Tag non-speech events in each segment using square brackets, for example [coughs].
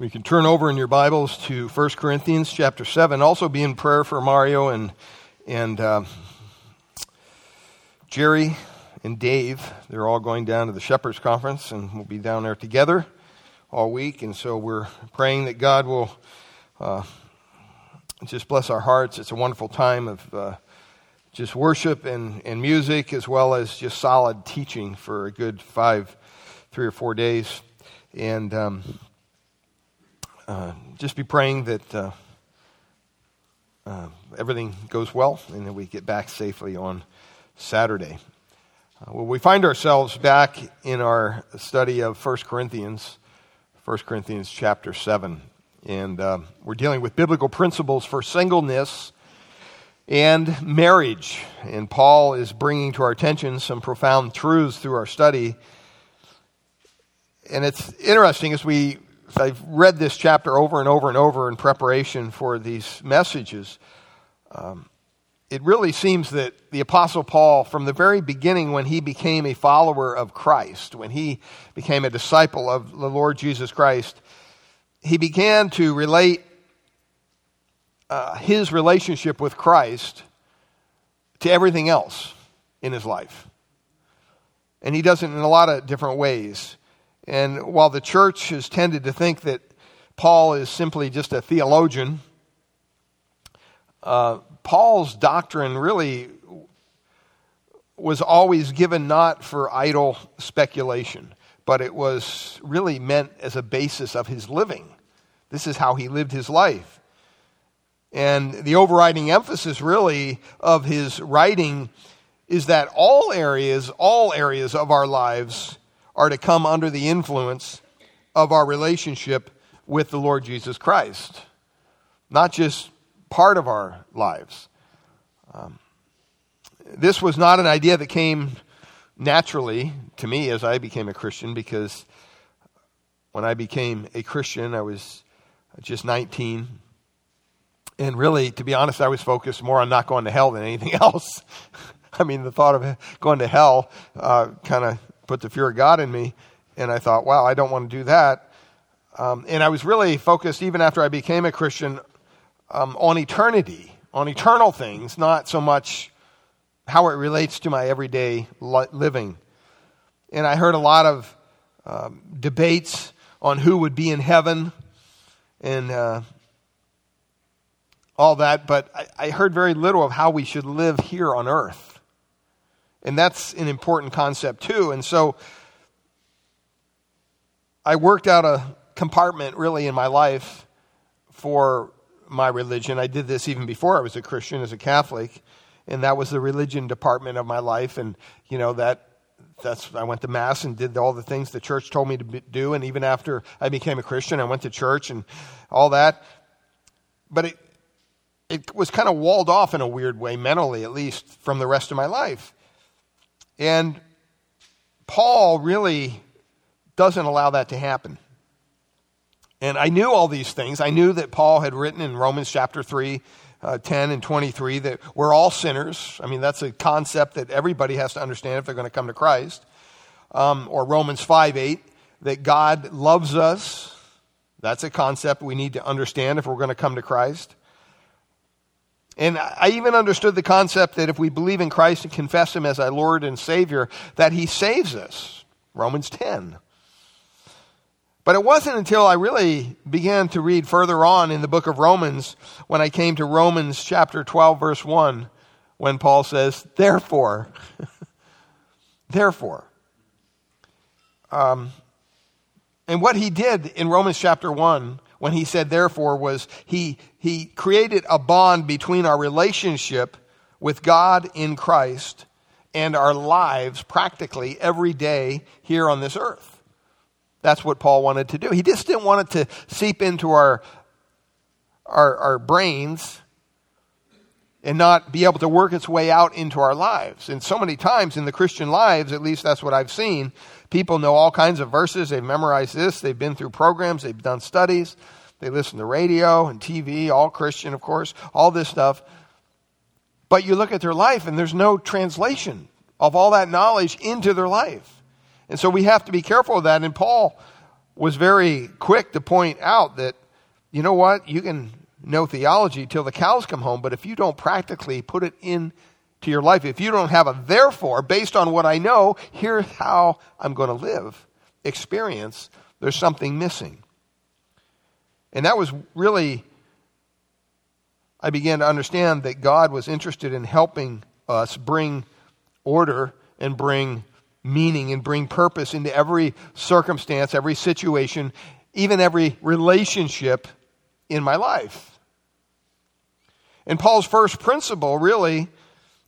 We can turn over in your Bibles to 1 Corinthians chapter 7. Also be in prayer for Mario and, and uh, Jerry and Dave. They're all going down to the Shepherds Conference, and we'll be down there together all week. And so we're praying that God will uh, just bless our hearts. It's a wonderful time of uh, just worship and, and music, as well as just solid teaching for a good five, three or four days. And um, uh, just be praying that uh, uh, everything goes well and that we get back safely on Saturday. Uh, well, we find ourselves back in our study of 1 Corinthians, 1 Corinthians chapter 7. And uh, we're dealing with biblical principles for singleness and marriage. And Paul is bringing to our attention some profound truths through our study. And it's interesting as we I've read this chapter over and over and over in preparation for these messages. Um, it really seems that the Apostle Paul, from the very beginning when he became a follower of Christ, when he became a disciple of the Lord Jesus Christ, he began to relate uh, his relationship with Christ to everything else in his life. And he does it in a lot of different ways. And while the church has tended to think that Paul is simply just a theologian, uh, Paul's doctrine really was always given not for idle speculation, but it was really meant as a basis of his living. This is how he lived his life. And the overriding emphasis, really, of his writing is that all areas, all areas of our lives are to come under the influence of our relationship with the Lord Jesus Christ, not just part of our lives. Um, this was not an idea that came naturally to me as I became a Christian because when I became a Christian, I was just 19. And really, to be honest, I was focused more on not going to hell than anything [laughs] else. I mean, the thought of going to hell uh, kind of put the fear of God in me. And I thought, wow, I don't want to do that. Um, and I was really focused, even after I became a Christian, um, on eternity, on eternal things, not so much how it relates to my everyday living. And I heard a lot of um, debates on who would be in heaven and uh, all that, but I, I heard very little of how we should live here on earth. And that's an important concept too. And so I worked out a compartment really in my life for my religion. I did this even before I was a Christian as a Catholic, and that was the religion department of my life. And you know that that's I went to mass and did all the things the church told me to do. And even after I became a Christian, I went to church and all that. But it it was kind of walled off in a weird way, mentally at least, from the rest of my life. And Paul really doesn't allow that to happen. And I knew all these things. I knew that Paul had written in Romans chapter 3, uh, 10 and 23 that we're all sinners. I mean, that's a concept that everybody has to understand if they're going to come to Christ. Um, or Romans 5, 8, that God loves us. That's a concept we need to understand if we're going to come to Christ. And I even understood the concept that if we believe in Christ and confess Him as our Lord and Savior, that He saves us. Romans 10. But it wasn't until I really began to read further on in the book of Romans when I came to Romans chapter 12, verse 1, when Paul says, Therefore, [laughs] therefore. Um, and what he did in Romans chapter 1 when he said therefore was he, he created a bond between our relationship with God in Christ and our lives practically every day here on this earth. That's what Paul wanted to do. He just didn't want it to seep into our, our, our brains and not be able to work its way out into our lives. And so many times in the Christian lives, at least that's what I've seen, people know all kinds of verses. They've memorized this. They've been through programs. They've done studies. They listen to radio and TV, all Christian, of course, all this stuff. But you look at their life and there's no translation of all that knowledge into their life. And so we have to be careful of that. And Paul was very quick to point out that, you know what, you can know theology till the cows come home, but if you don't practically put it into your life, if you don't have a therefore based on what I know, here's how I'm going to live, experience, there's something missing. And that was really, I began to understand that God was interested in helping us bring order and bring meaning and bring purpose into every circumstance, every situation, even every relationship in my life. And Paul's first principle, really,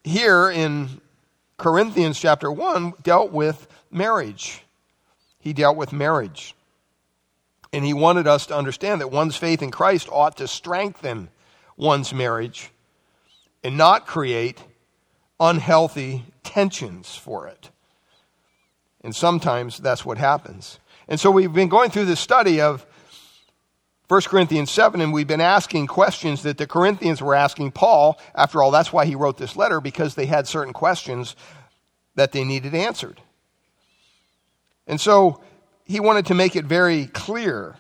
here in Corinthians chapter 1, dealt with marriage. He dealt with marriage. And he wanted us to understand that one's faith in Christ ought to strengthen one's marriage and not create unhealthy tensions for it. And sometimes that's what happens. And so we've been going through this study of 1 Corinthians 7, and we've been asking questions that the Corinthians were asking Paul. After all, that's why he wrote this letter, because they had certain questions that they needed answered. And so he wanted to make it very clear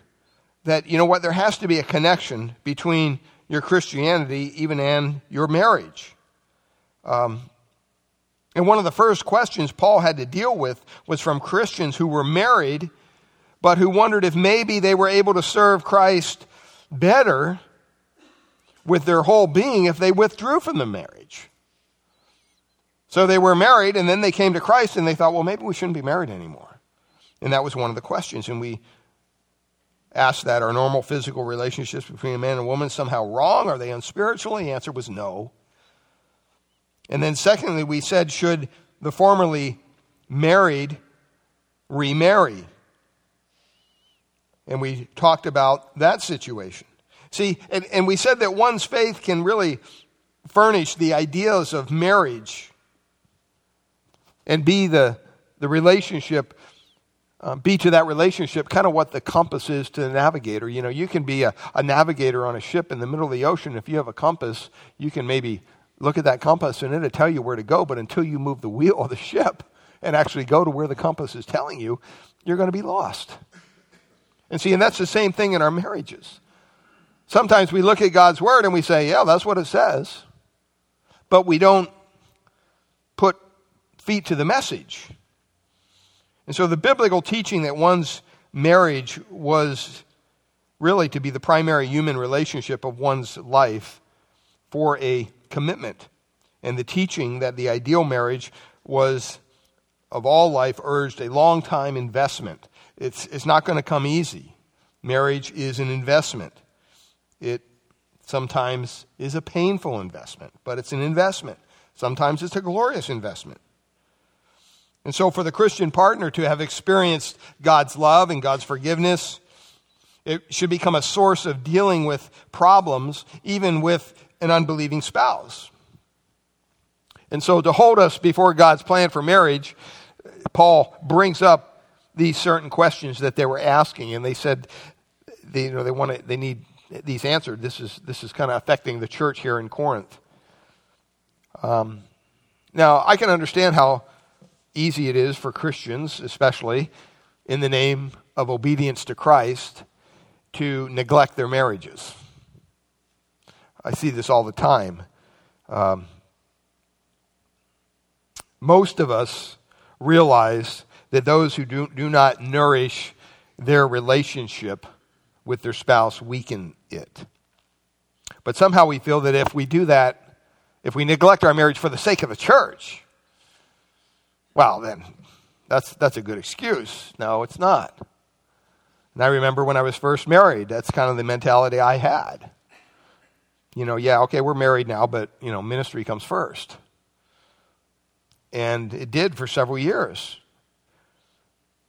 that, you know what, there has to be a connection between your Christianity, even and your marriage. Um, and one of the first questions Paul had to deal with was from Christians who were married, but who wondered if maybe they were able to serve Christ better with their whole being if they withdrew from the marriage. So they were married, and then they came to Christ and they thought, well, maybe we shouldn't be married anymore. And that was one of the questions. And we asked that are normal physical relationships between a man and a woman somehow wrong? Are they unspiritual? The answer was no. And then, secondly, we said, should the formerly married remarry? And we talked about that situation. See, and, and we said that one's faith can really furnish the ideas of marriage and be the, the relationship um, be to that relationship kind of what the compass is to the navigator. You know, you can be a, a navigator on a ship in the middle of the ocean. If you have a compass, you can maybe look at that compass and it'll tell you where to go. But until you move the wheel of the ship and actually go to where the compass is telling you, you're going to be lost. And see, and that's the same thing in our marriages. Sometimes we look at God's word and we say, yeah, that's what it says. But we don't put feet to the message. And so the biblical teaching that one's marriage was really to be the primary human relationship of one's life for a commitment. And the teaching that the ideal marriage was of all life urged a long time investment. It's, it's not going to come easy. Marriage is an investment. It sometimes is a painful investment, but it's an investment. Sometimes it's a glorious investment. And so, for the Christian partner to have experienced God's love and God's forgiveness, it should become a source of dealing with problems, even with an unbelieving spouse. And so, to hold us before God's plan for marriage, Paul brings up these certain questions that they were asking, and they said, they, you know, they want to, they need these answered. This is this is kind of affecting the church here in Corinth. Um, now, I can understand how easy it is for Christians, especially in the name of obedience to Christ, to neglect their marriages. I see this all the time. Um, most of us realize that those who do, do not nourish their relationship with their spouse weaken it. But somehow we feel that if we do that, if we neglect our marriage for the sake of the church, well, then that's, that's a good excuse. No, it's not. And I remember when I was first married, that's kind of the mentality I had. You know, yeah, okay, we're married now, but, you know, ministry comes first. And it did for several years.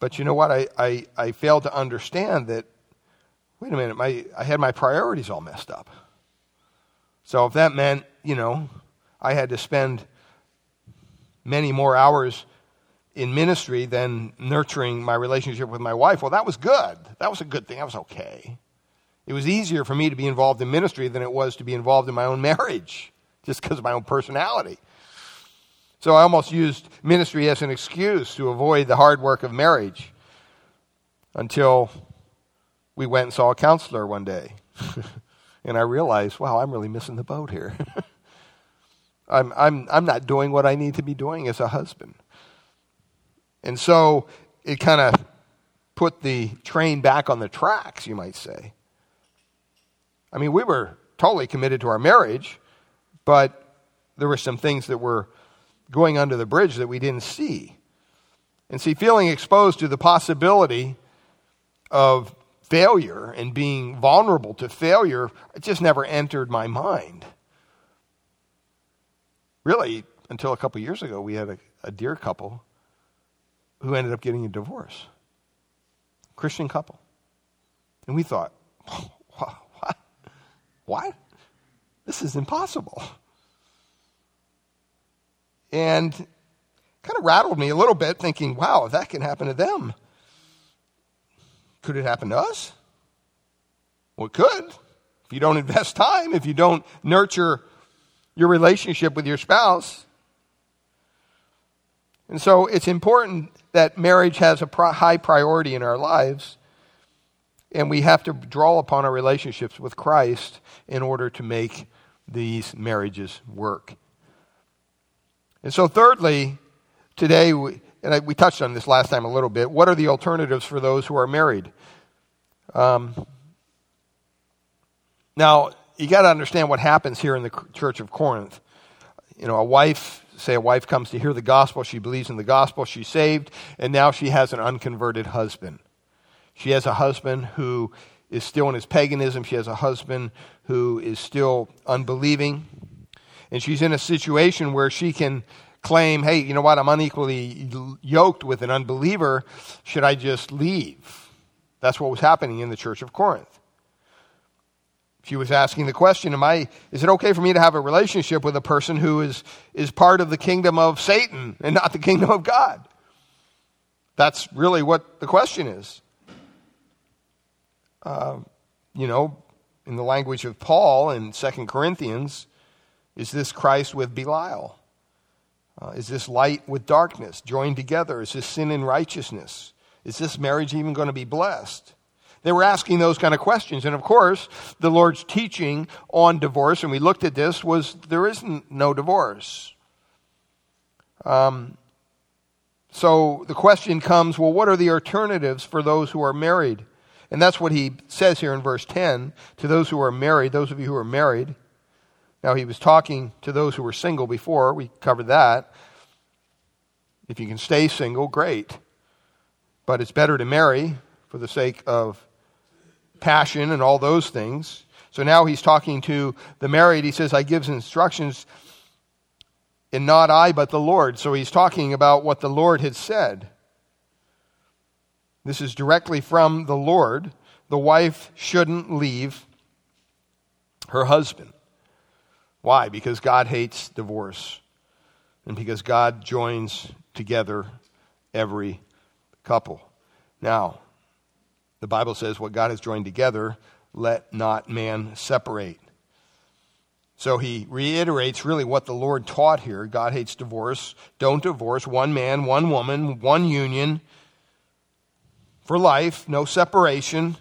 But you know what? I, I, I failed to understand that, wait a minute, my, I had my priorities all messed up. So if that meant, you know, I had to spend many more hours in ministry than nurturing my relationship with my wife. Well, that was good. That was a good thing. That was okay. It was easier for me to be involved in ministry than it was to be involved in my own marriage, just because of my own personality. So I almost used ministry as an excuse to avoid the hard work of marriage until we went and saw a counselor one day. [laughs] and I realized, wow, I'm really missing the boat here. [laughs] I'm, I'm, I'm not doing what I need to be doing as a husband. And so it kind of put the train back on the tracks, you might say. I mean, we were totally committed to our marriage, but there were some things that were going under the bridge that we didn't see. And see, feeling exposed to the possibility of failure and being vulnerable to failure, it just never entered my mind. Really, until a couple years ago, we had a, a dear couple who ended up getting a divorce. Christian couple. And we thought, [laughs] [laughs] what? What? This is impossible. And kind of rattled me a little bit, thinking, wow, that can happen to them, could it happen to us? Well, it could. If you don't [laughs] invest time, if you don't nurture your relationship with your spouse. And so it's important that marriage has a high priority in our lives, and we have to draw upon our relationships with Christ in order to make these marriages work. And so, thirdly, today, we, and I, we touched on this last time a little bit, what are the alternatives for those who are married? Um, now, you got to understand what happens here in the church of Corinth. You know, a wife, say a wife comes to hear the gospel, she believes in the gospel, she's saved, and now she has an unconverted husband. She has a husband who is still in his paganism, she has a husband who is still unbelieving, and she's in a situation where she can claim, hey, you know what, I'm unequally yoked with an unbeliever, should I just leave? That's what was happening in the church of Corinth. She was asking the question, am I, is it okay for me to have a relationship with a person who is, is part of the kingdom of Satan and not the kingdom of God? That's really what the question is. Uh, you know, in the language of Paul in 2 Corinthians, is this Christ with Belial? Uh, is this light with darkness joined together? Is this sin and righteousness? Is this marriage even going to be blessed? They were asking those kind of questions. And of course, the Lord's teaching on divorce, and we looked at this, was there is no divorce. Um, so the question comes well, what are the alternatives for those who are married? And that's what he says here in verse 10 to those who are married, those of you who are married. Now, he was talking to those who were single before. We covered that. If you can stay single, great. But it's better to marry for the sake of passion and all those things. So now he's talking to the married. He says, I gives instructions, and not I, but the Lord. So he's talking about what the Lord had said. This is directly from the Lord. The wife shouldn't leave her husband. Why? Because God hates divorce. And because God joins together every couple. Now, the Bible says, What God has joined together, let not man separate. So he reiterates really what the Lord taught here. God hates divorce. Don't divorce. One man, one woman, one union for life, no separation.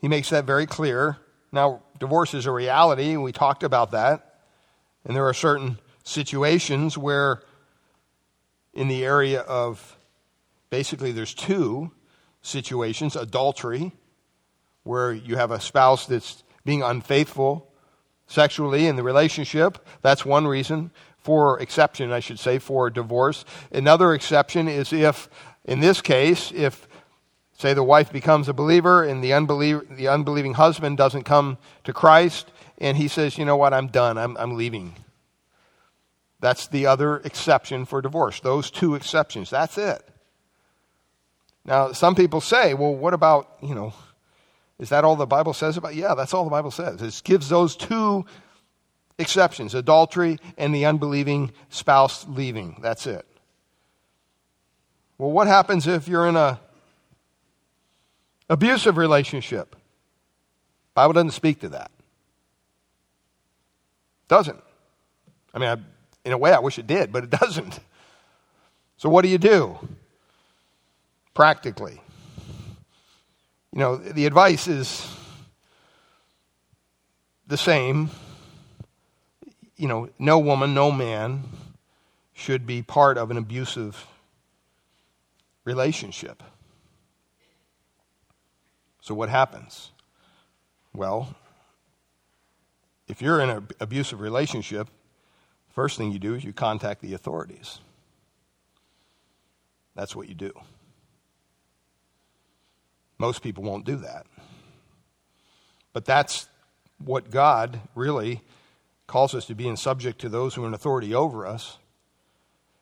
He makes that very clear. Now, divorce is a reality, and we talked about that. And there are certain situations where, in the area of Basically, there's two situations adultery, where you have a spouse that's being unfaithful sexually in the relationship. That's one reason for exception, I should say, for divorce. Another exception is if, in this case, if say the wife becomes a believer and the, the unbelieving husband doesn't come to Christ and he says, you know what, I'm done, I'm, I'm leaving. That's the other exception for divorce. Those two exceptions. That's it. Now, some people say, well, what about, you know, is that all the Bible says about? Yeah, that's all the Bible says. It gives those two exceptions adultery and the unbelieving spouse leaving. That's it. Well, what happens if you're in a abusive relationship? Bible doesn't speak to that. Doesn't. I mean, I, in a way, I wish it did, but it [laughs] doesn't. So, what do you do? practically. You know, the advice is the same. You know, no woman, no man should be part of an abusive relationship. So, what happens? Well, if you're in an abusive relationship, first thing you do is you contact the authorities. That's what you do. Most people won't do that. But that's what God really calls us to be in subject to those who are in authority over us.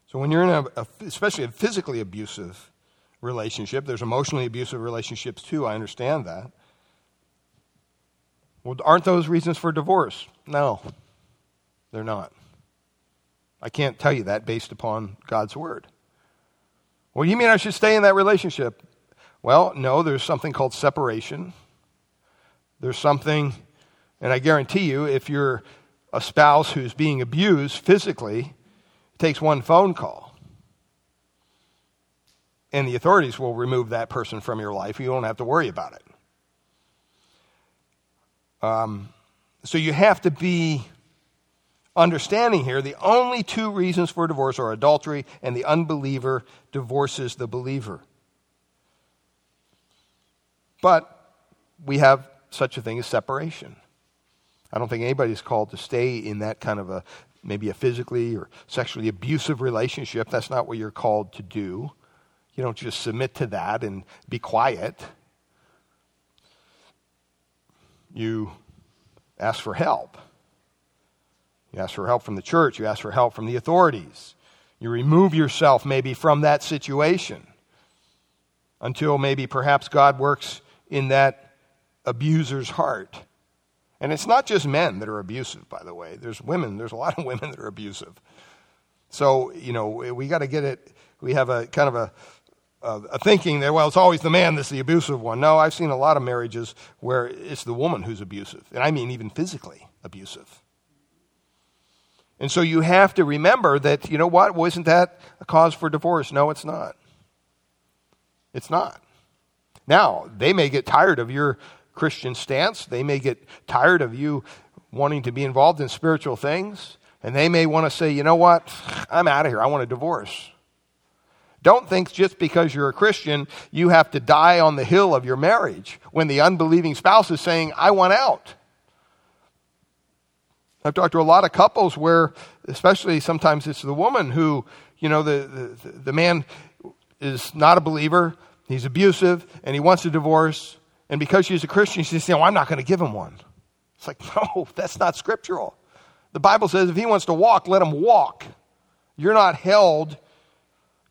So when you're in a, a, especially a physically abusive relationship, there's emotionally abusive relationships too, I understand that. Well, aren't those reasons for divorce? No, they're not. I can't tell you that based upon God's word. Well, you mean I should stay in that relationship? Well, no, there's something called separation. There's something, and I guarantee you, if you're a spouse who's being abused physically, it takes one phone call. And the authorities will remove that person from your life. You don't have to worry about it. Um, so you have to be understanding here the only two reasons for divorce are adultery and the unbeliever divorces the believer. But we have such a thing as separation. I don't think anybody's called to stay in that kind of a maybe a physically or sexually abusive relationship. That's not what you're called to do. You don't just submit to that and be quiet. You ask for help. You ask for help from the church. You ask for help from the authorities. You remove yourself maybe from that situation until maybe perhaps God works in that abuser's heart. And it's not just men that are abusive, by the way. There's women, there's a lot of [laughs] women that are abusive. So, you know, we got to get it. We have a kind of a, Uh, a, thinking that, well, it's always the man that's the abusive one. No, I've seen a lot of marriages where it's the woman who's abusive. And I mean even physically abusive. And so you have to remember that, you know what, wasn't that a cause for divorce? No, it's not. It's not. Now, they may get tired of your Christian stance. They may get tired of you wanting to be involved in spiritual things. And they may want to say, you know what, I'm out of here. I want a divorce. Don't think just because you're a Christian, you have to die on the hill of your marriage when the unbelieving spouse is saying, I want out. I've talked to a lot of couples where, especially sometimes it's the woman who, you know, the, the, the man is not a believer, he's abusive, and he wants a divorce. And because she's a Christian, she's saying, well, I'm not going to give him one. It's like, [laughs] no, that's not scriptural. The Bible says if he wants to walk, let him walk. You're not held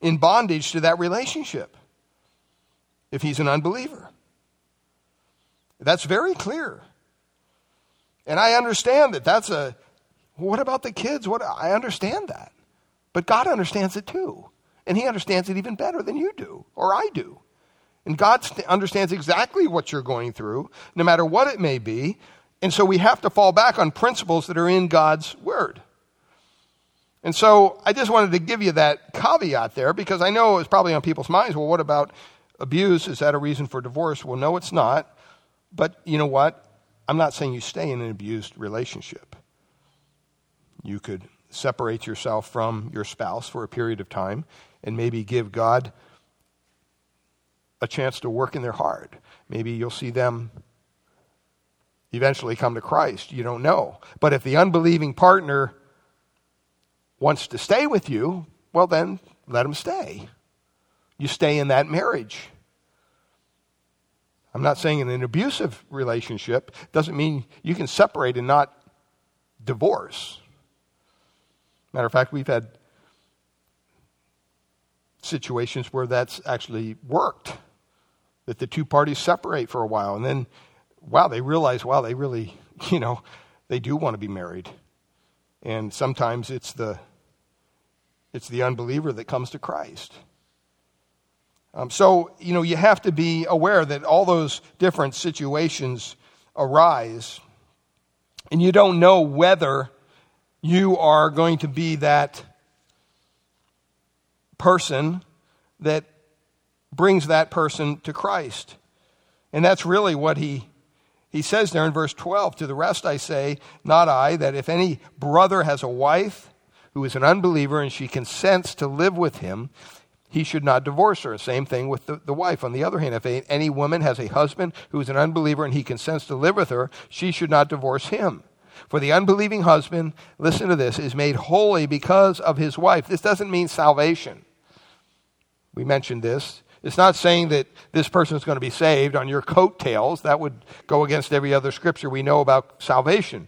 in bondage to that relationship if he's an unbeliever. That's very clear. And I understand that that's a, what about the kids? What, I understand that. But God understands it too. And He understands it even better than you do, or I do. And God st- understands exactly what you're going through, no matter what it may be. And so we have to fall back on principles that are in God's Word. And so I just wanted to give you that caveat there because I know it's probably on people's minds. Well, what about abuse? Is that a reason for divorce? Well, no, it's not. But you know what? I'm not saying you stay in an abused relationship. You could separate yourself from your spouse for a period of time and maybe give God a chance to work in their heart. Maybe you'll see them eventually come to Christ. You don't know. But if the unbelieving partner wants to stay with you, well, then let him stay. You stay in that marriage. I'm not saying in an abusive relationship doesn't mean you can separate and not divorce. Matter of fact, we've had situations where that's actually worked. That the two parties separate for a while and then, wow, they realize, wow, they really, [laughs] you know, they do want to be married. And sometimes it's the it's the unbeliever that comes to Christ. Um, so, you know, you have to be aware that all those different situations arise, and you don't know whether you are going to be that person that brings that person to Christ. And that's really what he, he says there in verse 12. To the rest I say, not I, that if any brother has a wife who is an unbeliever and she consents to live with him, he should not divorce her. Same thing with the, the wife. On the other hand, if a, any woman has a husband who is an unbeliever and he consents to live with her, she should not divorce him. For the unbelieving husband, listen to this, is made holy because of his wife. This doesn't mean salvation. We mentioned this. It's not saying that this person is going to be saved on your coattails. That would go against every other scripture we know about salvation.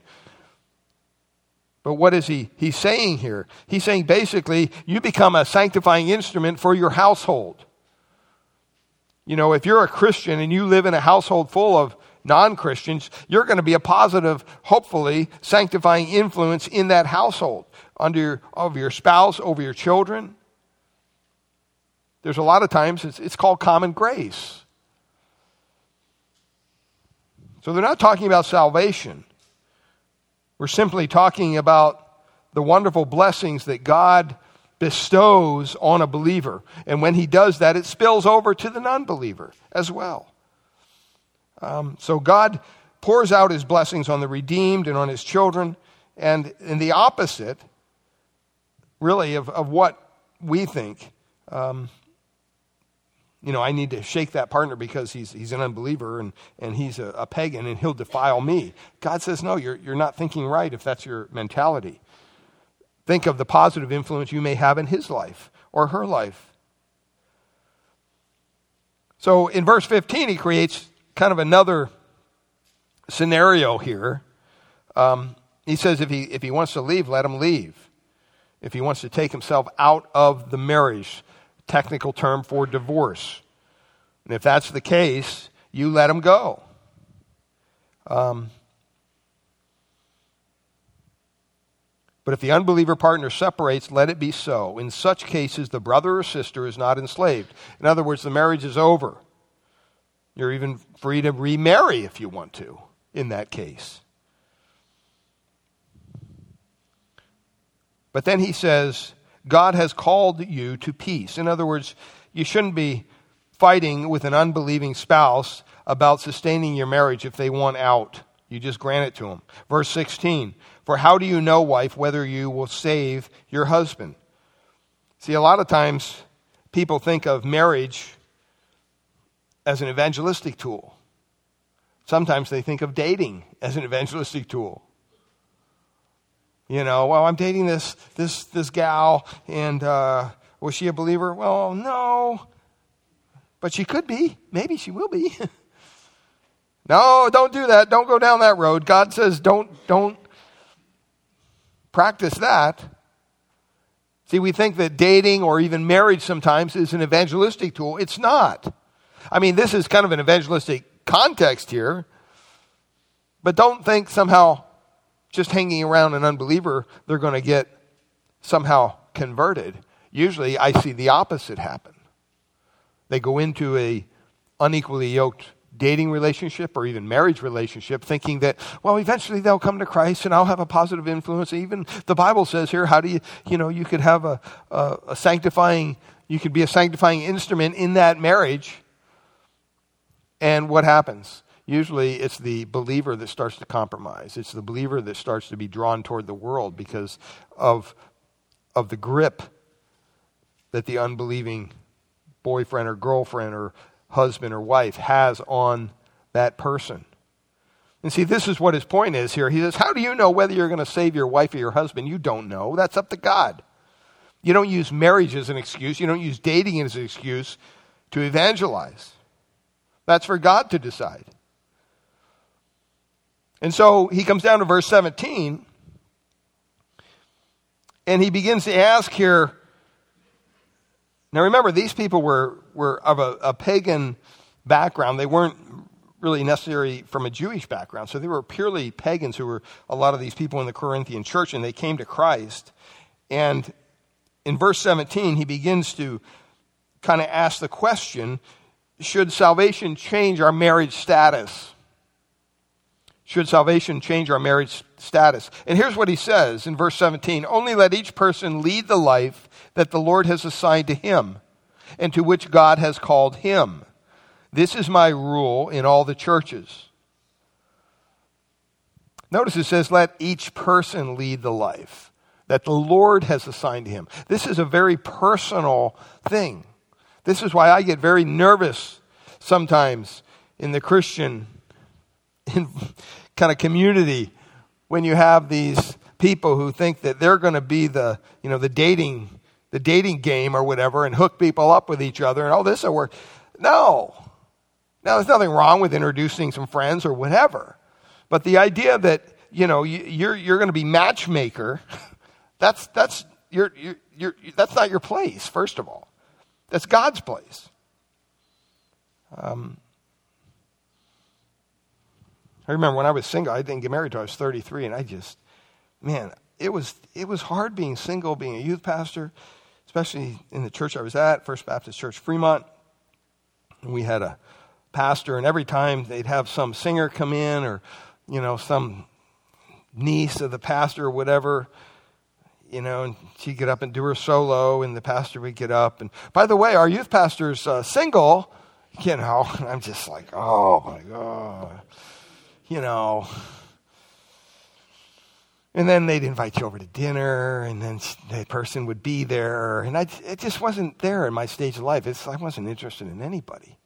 But what is he he's saying here? He's saying basically you become a sanctifying instrument for your household. You know, if you're a Christian and you live in a household full of non Christians, you're going to be a positive, hopefully, sanctifying influence in that household under your, over your spouse, over your children. There's a lot of times it's, it's called common grace. So they're not talking about salvation. We're simply talking about the wonderful blessings that God bestows on a believer. And when he does that, it spills over to the non believer as well. Um, so God pours out his blessings on the redeemed and on his children. And in the opposite, really, of, of what we think, um, you know, I need to shake that partner because he's, he's an unbeliever and, and he's a, a pagan and he'll defile me. God says, no, you're, you're not thinking right if that's your mentality. Think of the positive influence you may have in his life or her life. So in verse 15, he creates kind of another scenario here. Um, he says if he, if he wants to leave, let him leave. If he wants to take himself out of the marriage, technical term for divorce. And if that's the case, you let him go. Um, but if the unbeliever partner separates, let it be so. In such cases, the brother or sister is not enslaved. In other words, the marriage is over. You're even free to remarry if you want to in that case. But then he says, God has called you to peace. In other words, you shouldn't be fighting with an unbelieving spouse about sustaining your marriage if they want out. You just grant it to them. Verse 16 For how do you know, wife, whether you will save your husband? See, a lot of times people think of marriage as an evangelistic tool. Sometimes they think of dating as an evangelistic tool. You know, well, I'm dating this this this gal, and uh, was she a believer? Well, no, but she could be. Maybe she will be. [laughs] no, don't do that. Don't go down that road. God says don't don't practice that. See, we think that dating or even marriage sometimes is an evangelistic tool. It's not. I mean, this is kind of an evangelistic context here, but don't think somehow just hanging around an unbeliever, they're going to get somehow converted. Usually, I see the opposite happen. They go into a unequally yoked dating relationship or even marriage relationship thinking that well eventually they'll come to christ and i'll have a positive influence even the bible says here how do you you know you could have a, a, a sanctifying you could be a sanctifying instrument in that marriage and what happens? Usually it's the believer that starts to compromise. It's the believer that starts to be drawn toward the world because of, of the grip that the unbelieving boyfriend or girlfriend or husband or wife has on that person. And see, this is what his point is here. He says, How do you know whether you're going to save your wife or your husband? You don't know. That's up to God. You don't use marriage as an excuse, you don't use dating as an excuse to evangelize. That's for God to decide. And so he comes down to verse 17, and he begins to ask here. Now remember, these people were, were of a, a pagan background. They weren't really necessarily from a Jewish background. So they were purely pagans who were a lot of these people in the Corinthian church, and they came to Christ. And in verse 17, he begins to kind of ask the question should salvation change our marriage status? Should salvation change our marriage status? And here's what he says in verse 17 Only let each person lead the life that the Lord has assigned to him and to which God has called him. This is my rule in all the churches. Notice it says, let each person lead the life that the Lord has assigned to him. This is a very personal thing. This is why I get very nervous sometimes in the Christian kind of community when you have these people who think that they're going to be the, you know, the dating, the dating game or whatever and hook people up with each other and oh, this will work. No. Now, there's nothing wrong with introducing some friends or whatever. But the idea that, you know, you're, you're going to be matchmaker, [laughs] that's, that's, you're, you're, you're, that's not your place, first of all. That's God's place. Um, I remember when I was single, I didn't get married until I was 33, and I just, man, it was, it was hard being single, being a youth pastor, especially in the church I was at, First Baptist Church Fremont. And we had a pastor, and every time they'd have some singer come in or, you know, some niece of the pastor or whatever, you know, and she'd get up and do her solo, and the pastor would get up. And by the way, our youth pastor's uh, single, you know, and [laughs] I'm just like, oh my God, you know. And then they'd invite you over to dinner, and then the person would be there. And I, it just wasn't there in my stage of life. It's, I wasn't interested in anybody.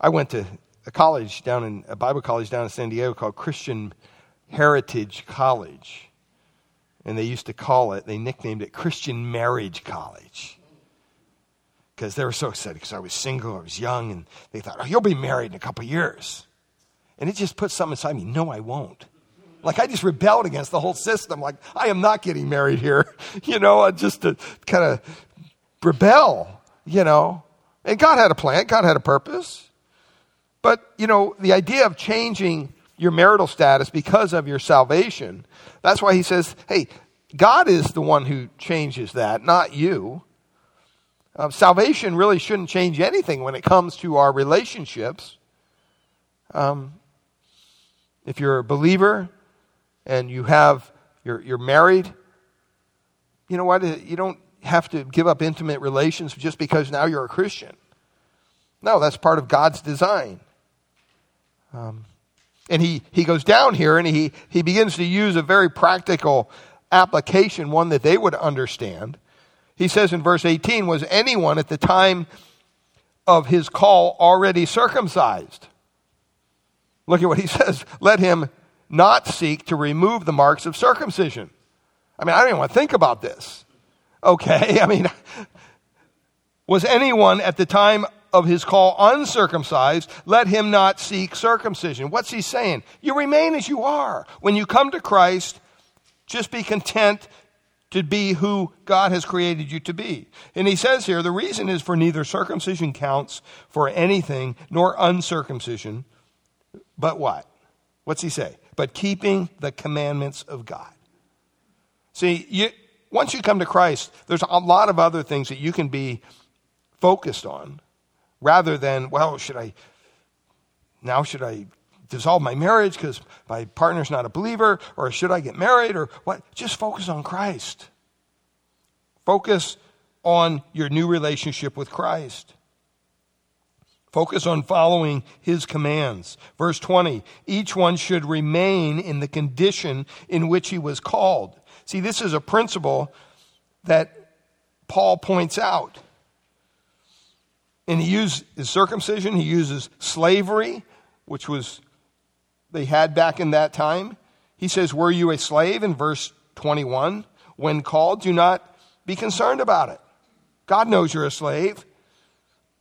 I went to a college down in, a Bible college down in San Diego called Christian Heritage College. And they used to call it, they nicknamed it Christian Marriage College. Because they were so excited because I was single, I was young, and they thought, oh, you'll be married in a couple years. And it just puts something inside me. No, I won't. Like I just rebelled against the whole system. Like I am not getting married here, [laughs] you know, just to kind of rebel, you know. And God had a plan, God had a purpose. But, you know, the idea of changing your marital status because of your salvation, that's why he says, hey, God is the one who changes that, not you. Uh, salvation really shouldn't change anything when it comes to our relationships. Um, if you're a believer, and you have you're, you're married, you know what? You don't have to give up intimate relations just because now you're a Christian. No, that's part of God's design. Um, and he, he goes down here and he, he begins to use a very practical application, one that they would understand. He says in verse 18, Was anyone at the time of his call already circumcised? Look at what he [laughs] says. Let him not seek to remove the marks of circumcision. I mean, I don't even want to think about this. Okay, [laughs] I mean, was anyone at the time of his call uncircumcised, let him not seek circumcision. What's he saying? You remain as you are. When you come to Christ, just be content to be who God has created you to be. And he says here, the reason is for neither circumcision counts for anything nor uncircumcision, but what? What's he say? but keeping the commandments of God. See, you, once you come to Christ, there's a lot of other things that you can be focused on rather than, well, should I, now should I dissolve my marriage because my partner's not a believer, or should I get married, or what? Just focus on Christ. Focus on your new relationship with Christ. Focus on following his commands. Verse 20, each one should remain in the condition in which he was called. See, this is a principle that Paul points out. And he uses circumcision, he uses slavery, which was they had back in that time. He says, Were you a slave in verse 21? When called, do not be concerned about it. God knows you're a slave.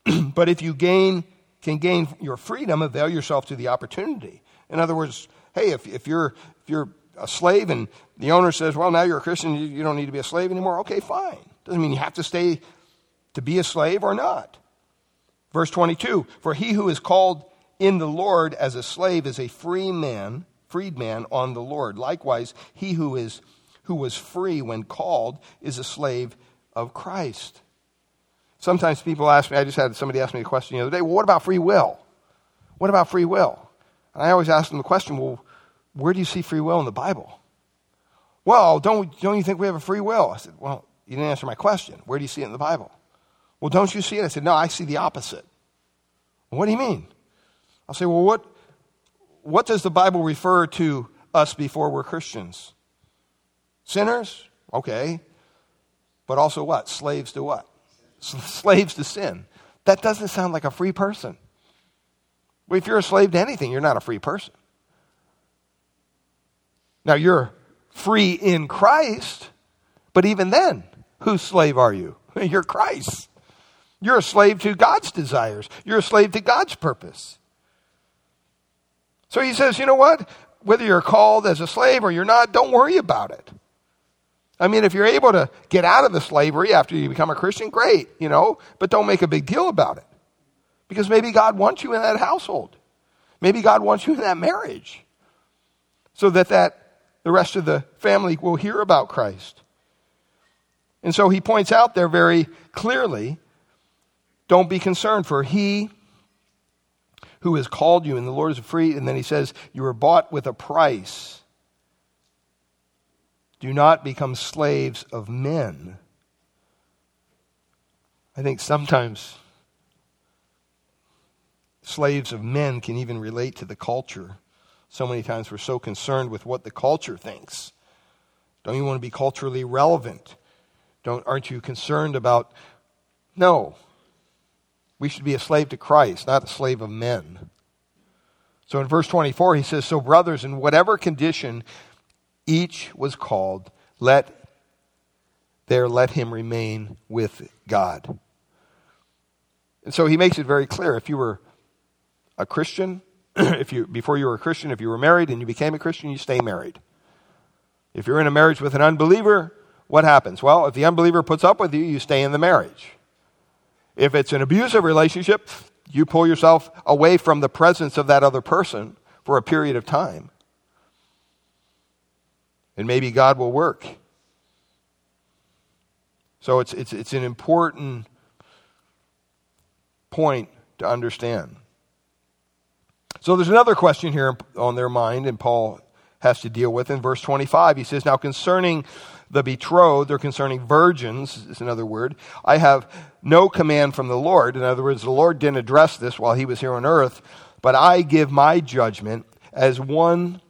[clears throat] but if you gain, can gain your freedom, avail yourself to the opportunity. In other words, hey, if, if, you're, if you're a slave and the owner says, well, now you're a Christian, you, you don't need to be a slave anymore, okay, fine. Doesn't mean you have to stay to be a slave or not. Verse 22 For he who is called in the Lord as a slave is a free man, freedman on the Lord. Likewise, he who is who was free when called is a slave of Christ. Sometimes people ask me, I just had somebody ask me a question the other day, well, what about free will? What about free will? And I always ask them the question, well, where do you see free will in the Bible? Well, don't, don't you think we have a free will? I said, well, you didn't answer my question. Where do you see it in the Bible? Well, don't you see it? I said, no, I see the opposite. What do you mean? I'll say, well, what, what does the Bible refer to us before we're Christians? Sinners? Okay. But also what? Slaves to what? Slaves to sin. That doesn't sound like a free person. Well, if you're a slave to anything, you're not a free person. Now, you're free in Christ, but even then, whose slave are you? [laughs] You're Christ. You're a slave to God's desires, you're a slave to God's purpose. So he says, you know what? Whether you're called as a slave or you're not, don't worry about it. I mean, if you're able to get out of the slavery after you become a Christian, great, you know, but don't make a big deal about it. Because maybe God wants you in that household. Maybe God wants you in that marriage. So that, that the rest of the family will hear about Christ. And so he points out there very clearly don't be concerned, for he who has called you, and the Lord is free. And then he says, You were bought with a price. Do not become slaves of men. I think sometimes slaves of men can even relate to the culture. So many times we're so concerned with what the culture thinks. Don't you want to be culturally relevant? Don't, aren't you concerned about? No, we should be a slave to Christ, not a slave of men. So in verse 24, he says, So, brothers, in whatever condition each was called, let there let him remain with God. And so he makes it very clear if you were a Christian, [clears throat] if you before you were a Christian, if you were married and you became a Christian, you stay married. If you're in a marriage with an unbeliever, what happens? Well, if the unbeliever puts up with you, you stay in the marriage. If it's an abusive relationship, you pull yourself away from the presence of that other person for a period of time. And maybe God will work. So it's, it's, it's an important point to understand. So there's another question here on their mind, and Paul has to deal with in verse 25. He says, Now concerning the betrothed, or concerning virgins, is another word, I have no command from the Lord. In other words, the Lord didn't address this while he was here on earth, but I give my judgment as one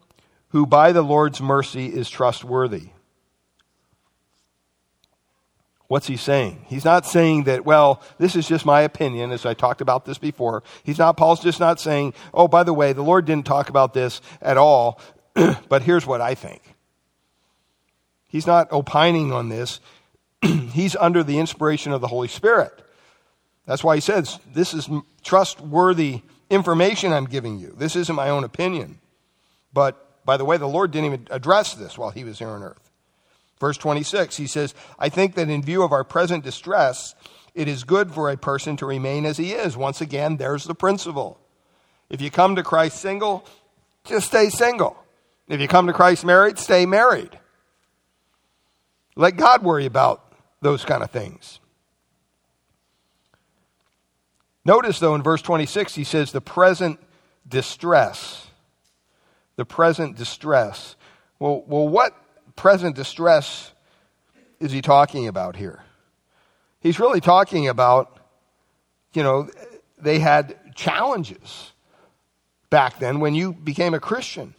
who by the Lord's mercy is trustworthy. What's he saying? He's not saying that, well, this is just my opinion, as I talked about this before. He's not, Paul's just not saying, oh, by the way, the Lord didn't talk about this at all, [clears throat] but here's what I think. He's not opining on this. [clears throat] He's under the inspiration of the Holy Spirit. That's why he says, This is trustworthy information I'm giving you. This isn't my own opinion. But by the way, the Lord didn't even address this while he was here on earth. Verse 26, he says, I think that in view of our present distress, it is good for a person to remain as he is. Once again, there's the principle. If you come to Christ single, just stay single. If you come to Christ married, stay married. Let God worry about those kind of things. Notice, though, in verse 26, he says, the present distress. The present distress. Well, well, what present distress is he talking about here? He's really talking about, you know, they had challenges back then when you became a Christian.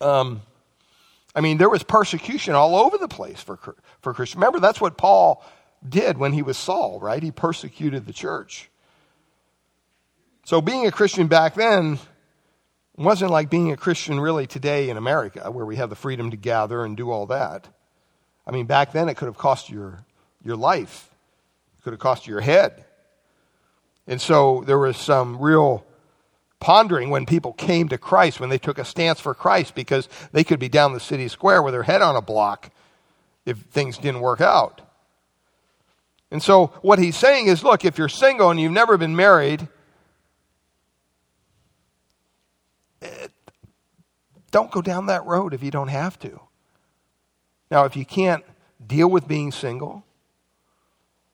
Um, I mean, there was persecution all over the place for, for Christians. Remember, that's what Paul did when he was Saul, right? He persecuted the church. So being a Christian back then wasn't like being a Christian really today in America, where we have the freedom to gather and do all that. I mean, back then it could have cost your, your life, it could have cost you your head. And so there was some real pondering when people came to Christ, when they took a stance for Christ, because they could be down the city square with their head on a block if things didn't work out. And so what he's saying is look, if you're single and you've never been married, don't go down that road if you don't have to. Now, if you can't deal with being single,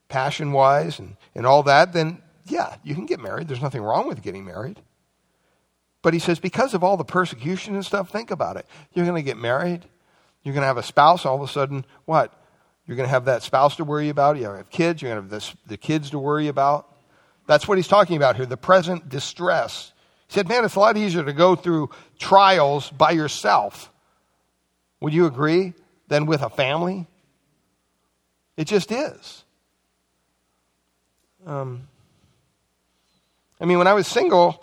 passion wise, and, and all that, then yeah, you can get married. There's nothing wrong with getting married. But he says, because of all the persecution and stuff, think about it. You're going to get married. You're going to have a spouse. All of a sudden, what? You're going to have that spouse to worry about. You're going to have kids. You're going to have this, the kids to worry about. That's what he's talking about here the present distress. He said, Man, it's a lot easier to go through trials by yourself. Would you agree? Than with a family? It just is. Um, I mean, when I was single,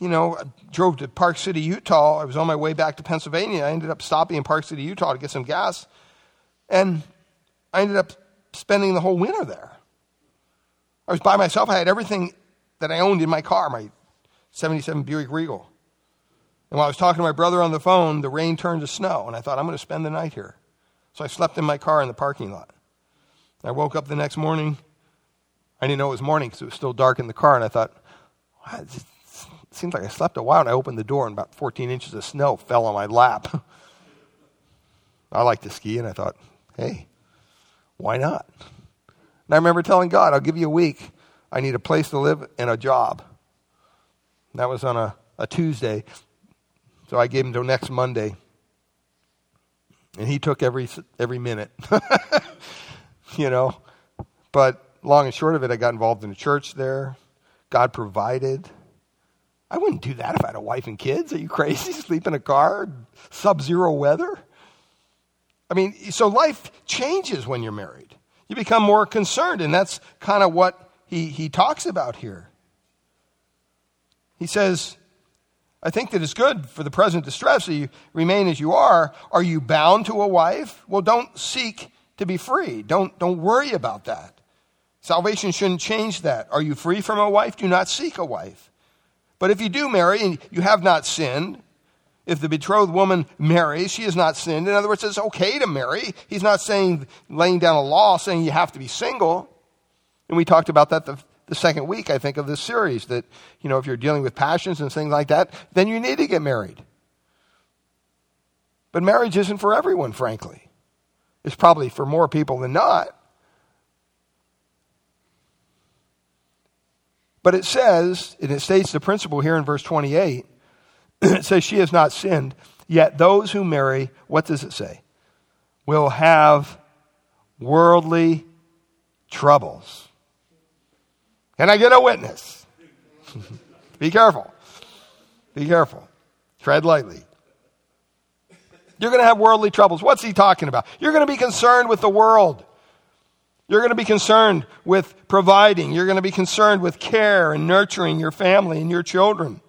you know, I drove to Park City, Utah. I was on my way back to Pennsylvania. I ended up stopping in Park City, Utah to get some gas. And I ended up spending the whole winter there. I was by myself. I had everything that I owned in my car, my 77 Buick Regal. And while I was talking to my brother on the phone, the rain turned to snow, and I thought, I'm going to spend the night here. So I slept in my car in the parking lot. I woke up the next morning. I didn't know it was morning because it was still dark in the car, and I thought, wow, it seems like I slept a while. And I opened the door, and about 14 inches of snow fell on my lap. [laughs] I like to ski, and I thought, hey, why not? And I remember telling God, I'll give you a week. I need a place to live and a job. That was on a, a Tuesday. So I gave him till next Monday. And he took every, every minute. [laughs] you know. But long and short of it, I got involved in a church there. God provided. I wouldn't do that if I had a wife and kids. Are you crazy? [laughs] Sleep in a car, sub zero weather? I mean, so life changes when you're married. You become more concerned, and that's kind of what he, he talks about here. He says, I think that it's good for the present distress that you remain as you are. Are you bound to a wife? Well, don't seek to be free. Don't, don't worry about that. Salvation shouldn't change that. Are you free from a wife? Do not seek a wife. But if you do marry and you have not sinned, if the betrothed woman marries, she has not sinned. In other words, it's okay to marry. He's not saying, laying down a law saying you have to be single. And we talked about that the, the second week, I think, of this series that, you know, if you're dealing with passions and things like that, then you need to get married. But marriage isn't for everyone, frankly. It's probably for more people than not. But it says, and it states the principle here in verse 28 [clears throat] it says, She has not sinned. Yet those who marry, what does it say? Will have worldly troubles. Can I get a witness? [laughs] Be careful. Be careful. Tread lightly. You're going to have worldly troubles. What's he talking about? You're going to be concerned with the world. You're going to be concerned with providing. You're going to be concerned with care and nurturing your family and your children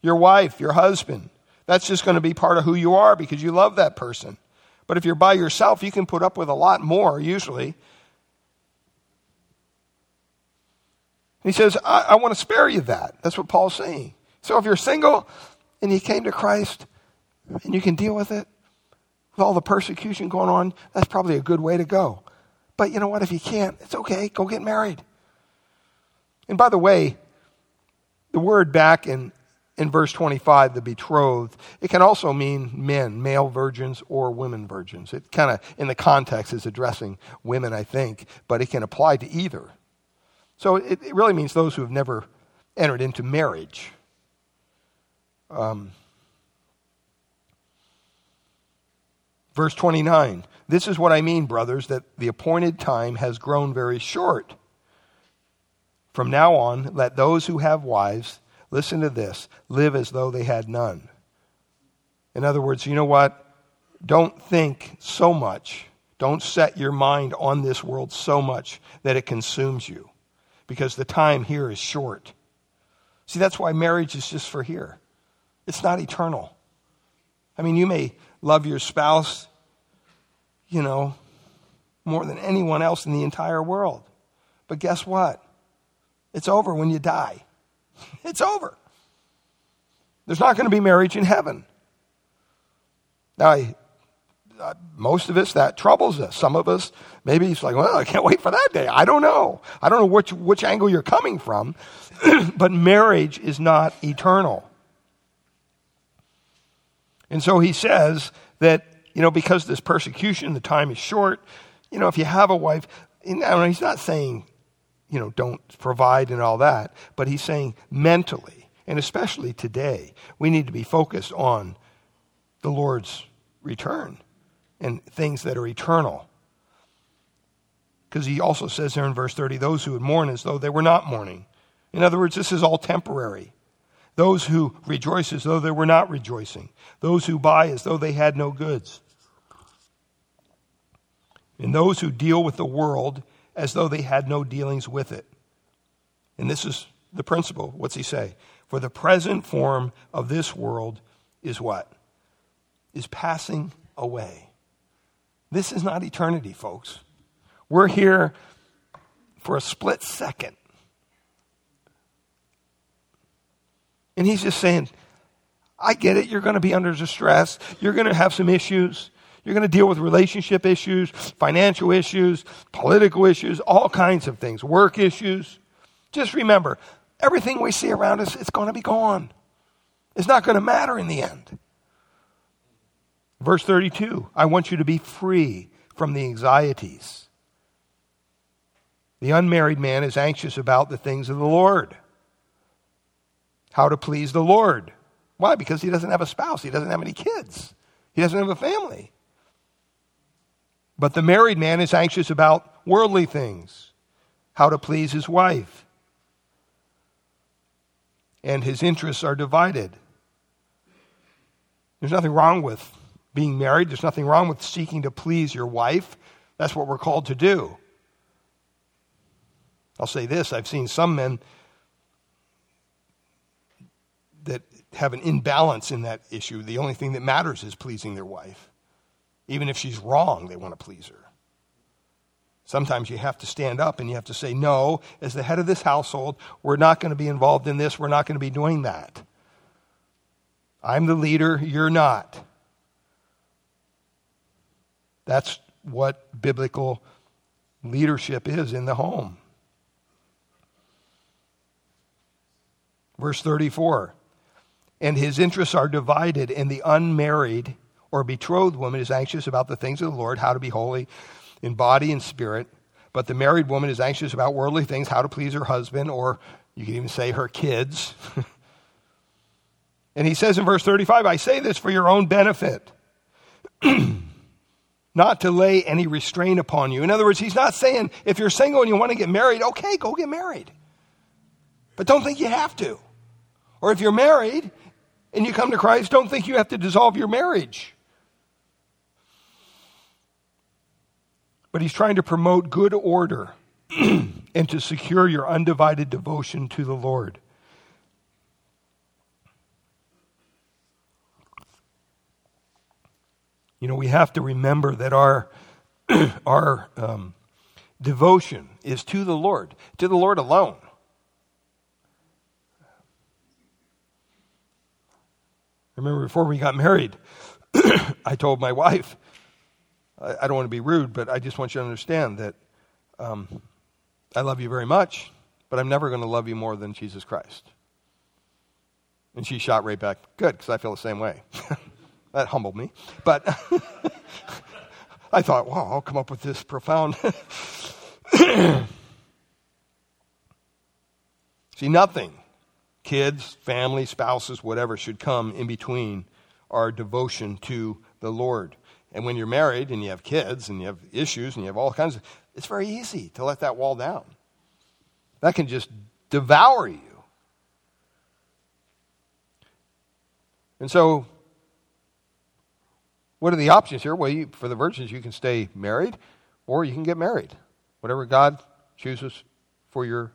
your wife, your husband. That's just going to be part of who you are because you love that person. But if you're by yourself, you can put up with a lot more, usually. He says, I, I want to spare you that. That's what Paul's saying. So if you're single and you came to Christ and you can deal with it, with all the persecution going on, that's probably a good way to go. But you know what? If you can't, it's okay. Go get married. And by the way, the word back in in verse 25, the betrothed, it can also mean men, male virgins or women virgins. It kind of, in the context, is addressing women, I think, but it can apply to either. So it, it really means those who have never entered into marriage. Um, verse 29 This is what I mean, brothers, that the appointed time has grown very short. From now on, let those who have wives listen to this live as though they had none. In other words, you know what? Don't think so much. Don't set your mind on this world so much that it consumes you because the time here is short. See, that's why marriage is just for here, it's not eternal. I mean, you may love your spouse, you know, more than anyone else in the entire world. But guess what? It's over when you die. [laughs] It's over. There's not going to be marriage in heaven. Now, I, uh, most of us, that troubles us. Some of us, maybe it's like, well, I can't wait for that day. I don't know. I don't know which, which angle you're coming from, [clears throat] but marriage is not eternal. And so he says that, you know, because this persecution, the time is short, you know, if you have a wife, know, he's not saying you know, don't provide and all that. But he's saying mentally, and especially today, we need to be focused on the Lord's return and things that are eternal. Because he also says there in verse 30 those who would mourn as though they were not mourning, In other words, this is all temporary. Those who rejoice as though they were not rejoicing. Those who buy as though they had no goods. And those who deal with the world as though they had no dealings with it. And this is the principle. What's he say? For the present form of this world is what? Is passing away. This is not eternity, folks. We're here for a split second. And he's just saying, I get it. You're going to be under distress. You're going to have some issues. You're going to deal with relationship issues, financial issues, political issues, all kinds of things, work issues. Just remember, everything we see around us, it's going to be gone. It's not going to matter in the end. Verse 32 I want you to be free from the anxieties. The unmarried man is anxious about the things of the Lord. How to please the Lord. Why? Because he doesn't have a spouse, he doesn't have any kids, he doesn't have a family. But the married man is anxious about worldly things, how to please his wife. And his interests are divided. There's nothing wrong with being married, there's nothing wrong with seeking to please your wife. That's what we're called to do. I'll say this I've seen some men that have an imbalance in that issue. The only thing that matters is pleasing their wife. Even if she's wrong, they want to please her. Sometimes you have to stand up and you have to say, No, as the head of this household, we're not going to be involved in this. We're not going to be doing that. I'm the leader, you're not. That's what biblical leadership is in the home. Verse 34 And his interests are divided, and the unmarried or betrothed woman is anxious about the things of the Lord, how to be holy in body and spirit. But the married woman is anxious about worldly things, how to please her husband, or you can even say her kids. [laughs] and he says in verse 35, I say this for your own benefit, [clears throat] not to lay any restraint upon you. In other words, he's not saying if you're single and you want to get married, okay, go get married. But don't think you have to. Or if you're married and you come to Christ, don't think you have to dissolve your marriage. But he's trying to promote good order [clears throat] and to secure your undivided devotion to the Lord. You know, we have to remember that our, [clears throat] our um, devotion is to the Lord, to the Lord alone. remember before we got married, [clears throat] I told my wife, I, I, don't want to be rude, but I just want you to understand that um, I love you very much, but I'm never going to love you more than Jesus Christ. And she shot right back, good, because I feel the same way. [laughs] that humbled me. But [laughs] I thought, wow, I'll come up with this profound. [coughs] See, nothing kids, family, spouses, whatever should come in between our devotion to the Lord. And when you're married and you have kids and you have issues and you have all kinds of, it's very easy to let that wall down. That can just devour you. And so, what are the options here? Well, you, for the virgins, you can stay married or you can get married. Whatever God chooses for your,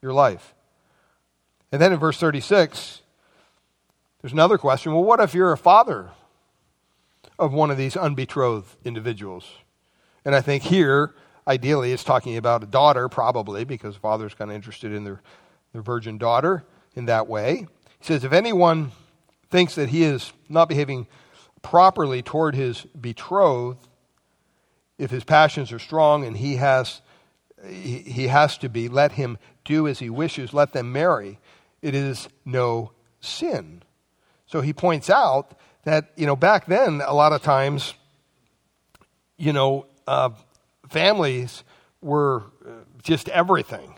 your life. And then in verse 36, there's another question. Well, what if you're a father of one of these unbetrothed individuals? And I think here, ideally, it's talking about a daughter, probably, because a father's kind of interested in their, their virgin daughter in that way. He says, if anyone thinks that he is not behaving properly toward his betrothed, if his passions are strong and he has, he, has to be, let him do as he wishes, let them marry it is no sin. So he points out that, you know, back then, a lot of times, you know, uh, families were uh, just everything.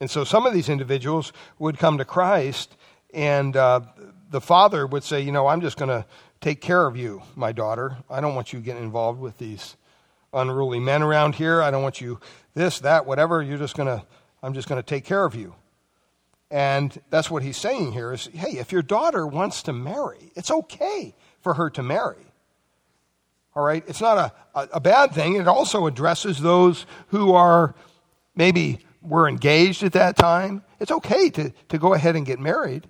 And so some of these individuals would come to Christ, and uh, the father would say, You know, I'm just going to take care of you, my daughter. I don't want you getting involved with these unruly men around here. I don't want you this, that, whatever. You're just going to I'm just going to take care of you. And that's what he's saying here is hey, if your daughter wants to marry, it's okay for her to marry. All right? It's not a, a, bad thing. It also addresses those who are maybe were engaged at that time. It's okay to, to go ahead and get married.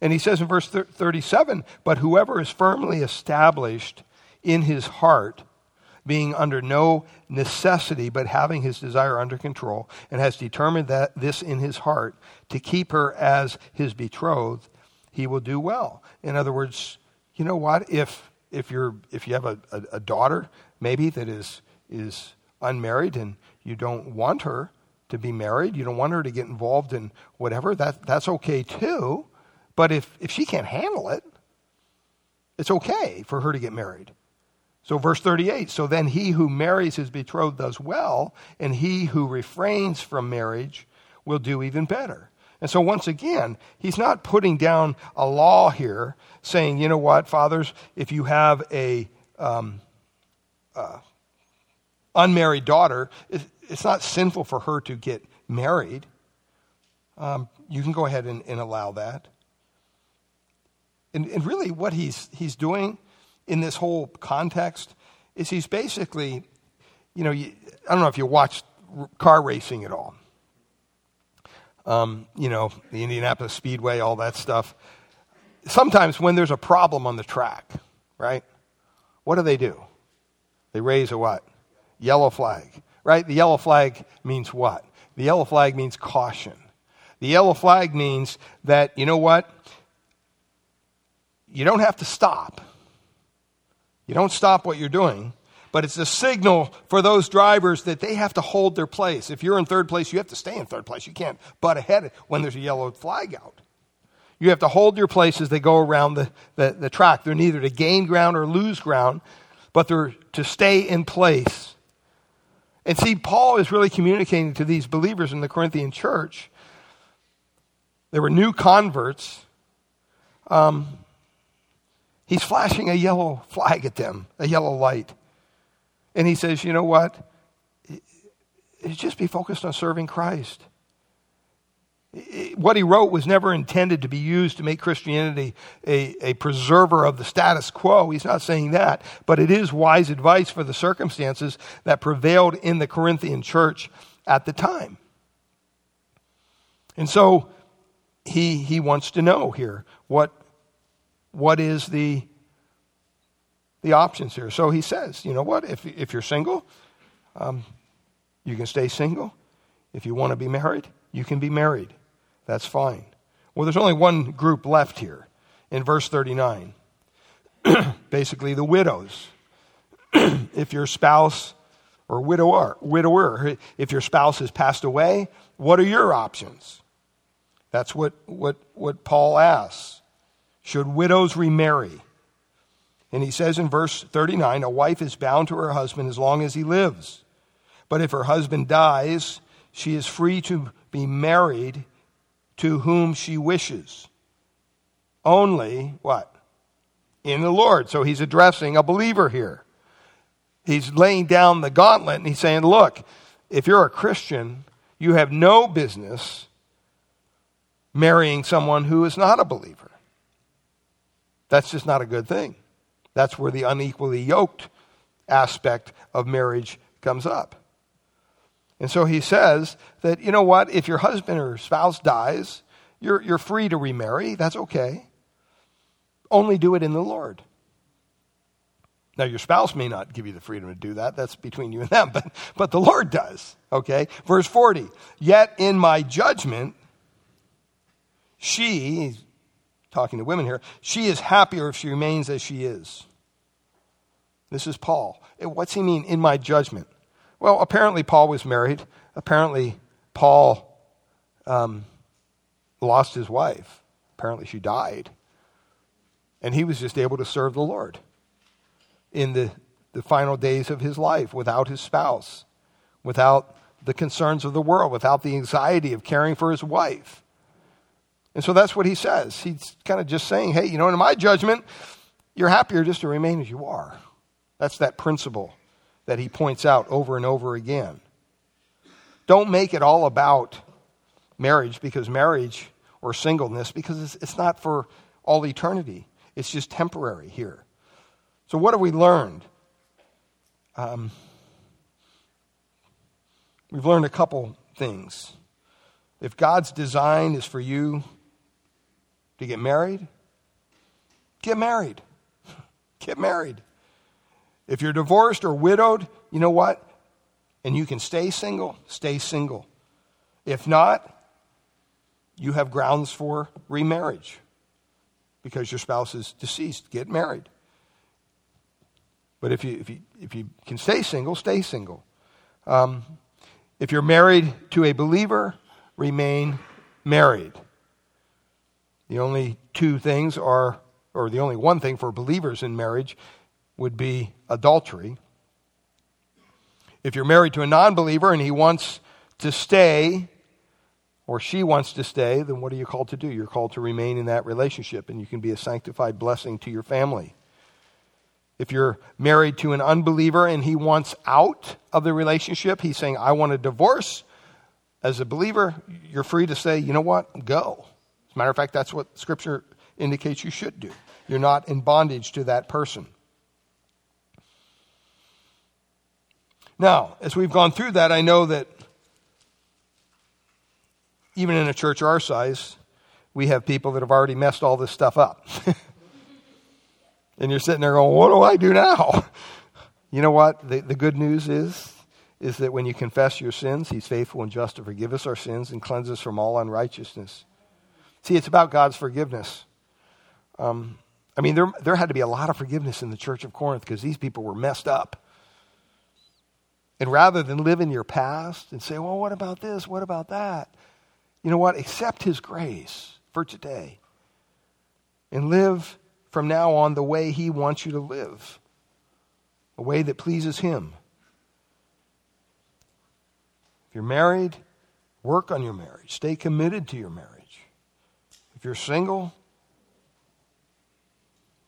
And he says in verse 37 But whoever is firmly established in his heart, being under no necessity, but having his desire under control, and has determined that this in his heart to keep her as his betrothed, he will do well. In other words, you know what? If if you're if you have a, a, a daughter maybe that is is unmarried and you don't want her to be married, you don't want her to get involved in whatever, that that's okay too. But if, if she can't handle it, it's okay for her to get married. So, verse 38 So then he who marries his betrothed does well, and he who refrains from marriage will do even better. And so, once again, he's not putting down a law here saying, you know what, fathers, if you have a um, uh, unmarried daughter, it's not sinful for her to get married. Um, you can go ahead and, and allow that. And, and, really, what he's, he's doing in this whole context is he's basically, you know, you, I don't know if you watch car racing at all um, you know, the Indianapolis Speedway, all that stuff. Sometimes when there's a problem on the track, right? What do they do? They raise a what? Yellow flag, right? The yellow flag means what? The yellow flag means caution. The yellow flag means that, you know what? You don't have to stop. You don't stop what you're doing but it's a signal for those drivers that they have to hold their place. If you're in third place, you have to stay in third place. You can't butt ahead when there's a yellow flag out. You have to hold your place as they go around the, the, the track. They're neither to gain ground or lose ground, but they're to stay in place. And see, Paul is really communicating to these believers in the Corinthian church. There were new converts. Um, he's flashing a yellow flag at them, a yellow light. And he says, you know what? Just be focused on serving Christ. What he wrote was never intended to be used to make Christianity a, a preserver of the status quo. He's not saying that. But it is wise advice for the circumstances that prevailed in the Corinthian church at the time. And so he, he wants to know here what, what is the the options here. So he says, you know what? If, if you're single, um, you can stay single. If you want to be married, you can be married. That's fine. Well, there's only one group left here in verse 39. [clears throat] Basically, the widows. [clears throat] if your spouse or widower, widower, if your spouse has passed away, what are your options? That's what, what, what Paul asks. Should widows remarry? And he says in verse 39 a wife is bound to her husband as long as he lives. But if her husband dies, she is free to be married to whom she wishes. Only what? In the Lord. So he's addressing a believer here. He's laying down the gauntlet and he's saying, look, if you're a Christian, you have no business marrying someone who is not a believer. That's just not a good thing. That's where the unequally yoked aspect of marriage comes up. And so he says that, you know what, if your husband or spouse dies, you're, you're free to remarry. That's okay. Only do it in the Lord. Now, your spouse may not give you the freedom to do that. That's between you and them, [laughs] but, but the Lord does. Okay? Verse 40 Yet in my judgment, she, talking to women here, she is happier if she remains as she is. This is Paul. What's he mean, in my judgment? Well, apparently Paul was married. Apparently Paul um, lost his wife. Apparently she died. And he was just able to serve the Lord in the, the final days of his life without his spouse, without the concerns of the world, without the anxiety of caring for his wife. And so that's what he says. He's kind of just saying, hey, you know, in my judgment, you're happier just to remain as you are. That's that principle that he points out over and over again. Don't make it all about marriage because marriage or singleness because it's, it's not for all eternity. It's just temporary here. So, what have we learned? Um, we've learned a couple things. If God's design is for you to get married, get married. [laughs] Get married. If you're divorced or widowed, you know what? And you can stay single, stay single. If not, you have grounds for remarriage because your spouse is deceased. Get married. But if you, if you, if you can stay single, stay single. Um, if you're married to a believer, remain married. The only two things are, or the only one thing for believers in marriage would be adultery. If you're married to a non believer and he wants to stay, or she wants to stay, then what are you called to do? You're called to remain in that relationship, and you can be a sanctified blessing to your family. If you're married to an unbeliever and he wants out of the relationship, he's saying, I want a divorce. As a believer, you're free to say, you know what, go. As a matter of fact, that's what Scripture indicates you should do. You're not in bondage to that person. Now, as we've gone through that, I know that even in a church our size, we have people that have already messed all this stuff up. [laughs] And you're sitting there going, what do I do now? [laughs] You know what? The, the good news is, is that when you confess your sins, he's faithful and just to forgive us our sins and cleanse us from all unrighteousness. See, it's about God's forgiveness. Um, I mean, there, there had to be a lot of forgiveness in the church of Corinth because these people were messed up. And rather than live in your past and say, well, what about this? What about that? You know what? Accept his grace for today and live from now on the way He wants you to live, a way that pleases Him. If you're married, work on your marriage, stay committed to your marriage. If you're single,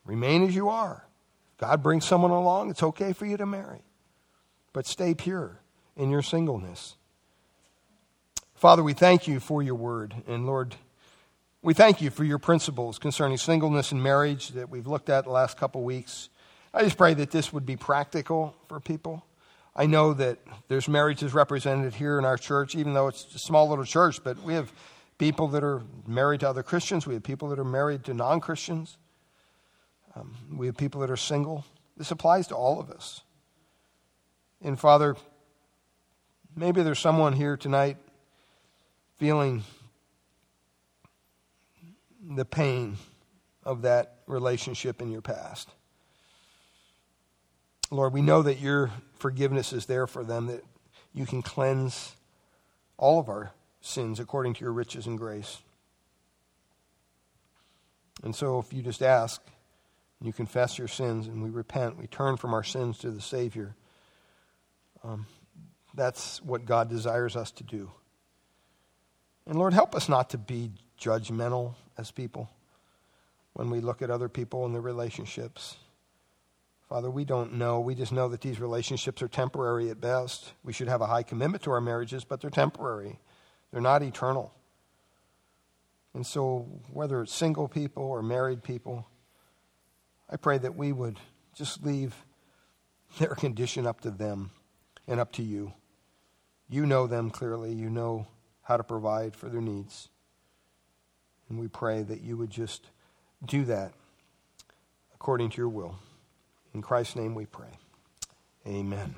remain as you are. God brings someone along, it's okay for you to marry, but stay pure in your singleness. Father, we thank you for your word. And Lord, we thank you for your principles concerning singleness and marriage that we've looked at the last couple weeks. I just pray that this would be practical for people. I know that there's marriages represented here in our church, even though it's a small little church, but we have people that are married to other Christians. We have people that are married to non Christians. Um, we have people that are single. This applies to all of us. And Father, maybe there's someone here tonight feeling the pain of that relationship in your past. Lord, we know that your forgiveness is there for them, that you can cleanse all of our sins according to your riches and grace. And so, if you just ask, and you confess your sins, and we repent, we turn from our sins to the Savior, um, that's what God desires us to do. And Lord, help us not to be judgmental as people when we look at other people and their relationships. Father, we don't know. We just know that these relationships are temporary at best. We should have a high commitment to our marriages, but they're temporary, they're not eternal. And so, whether it's single people or married people, I pray that we would just leave [laughs] their condition up to them and up to you. You know them clearly, you know how to provide for their needs. And we pray that you would just do that according to your will. In Christ's name we pray. Amen.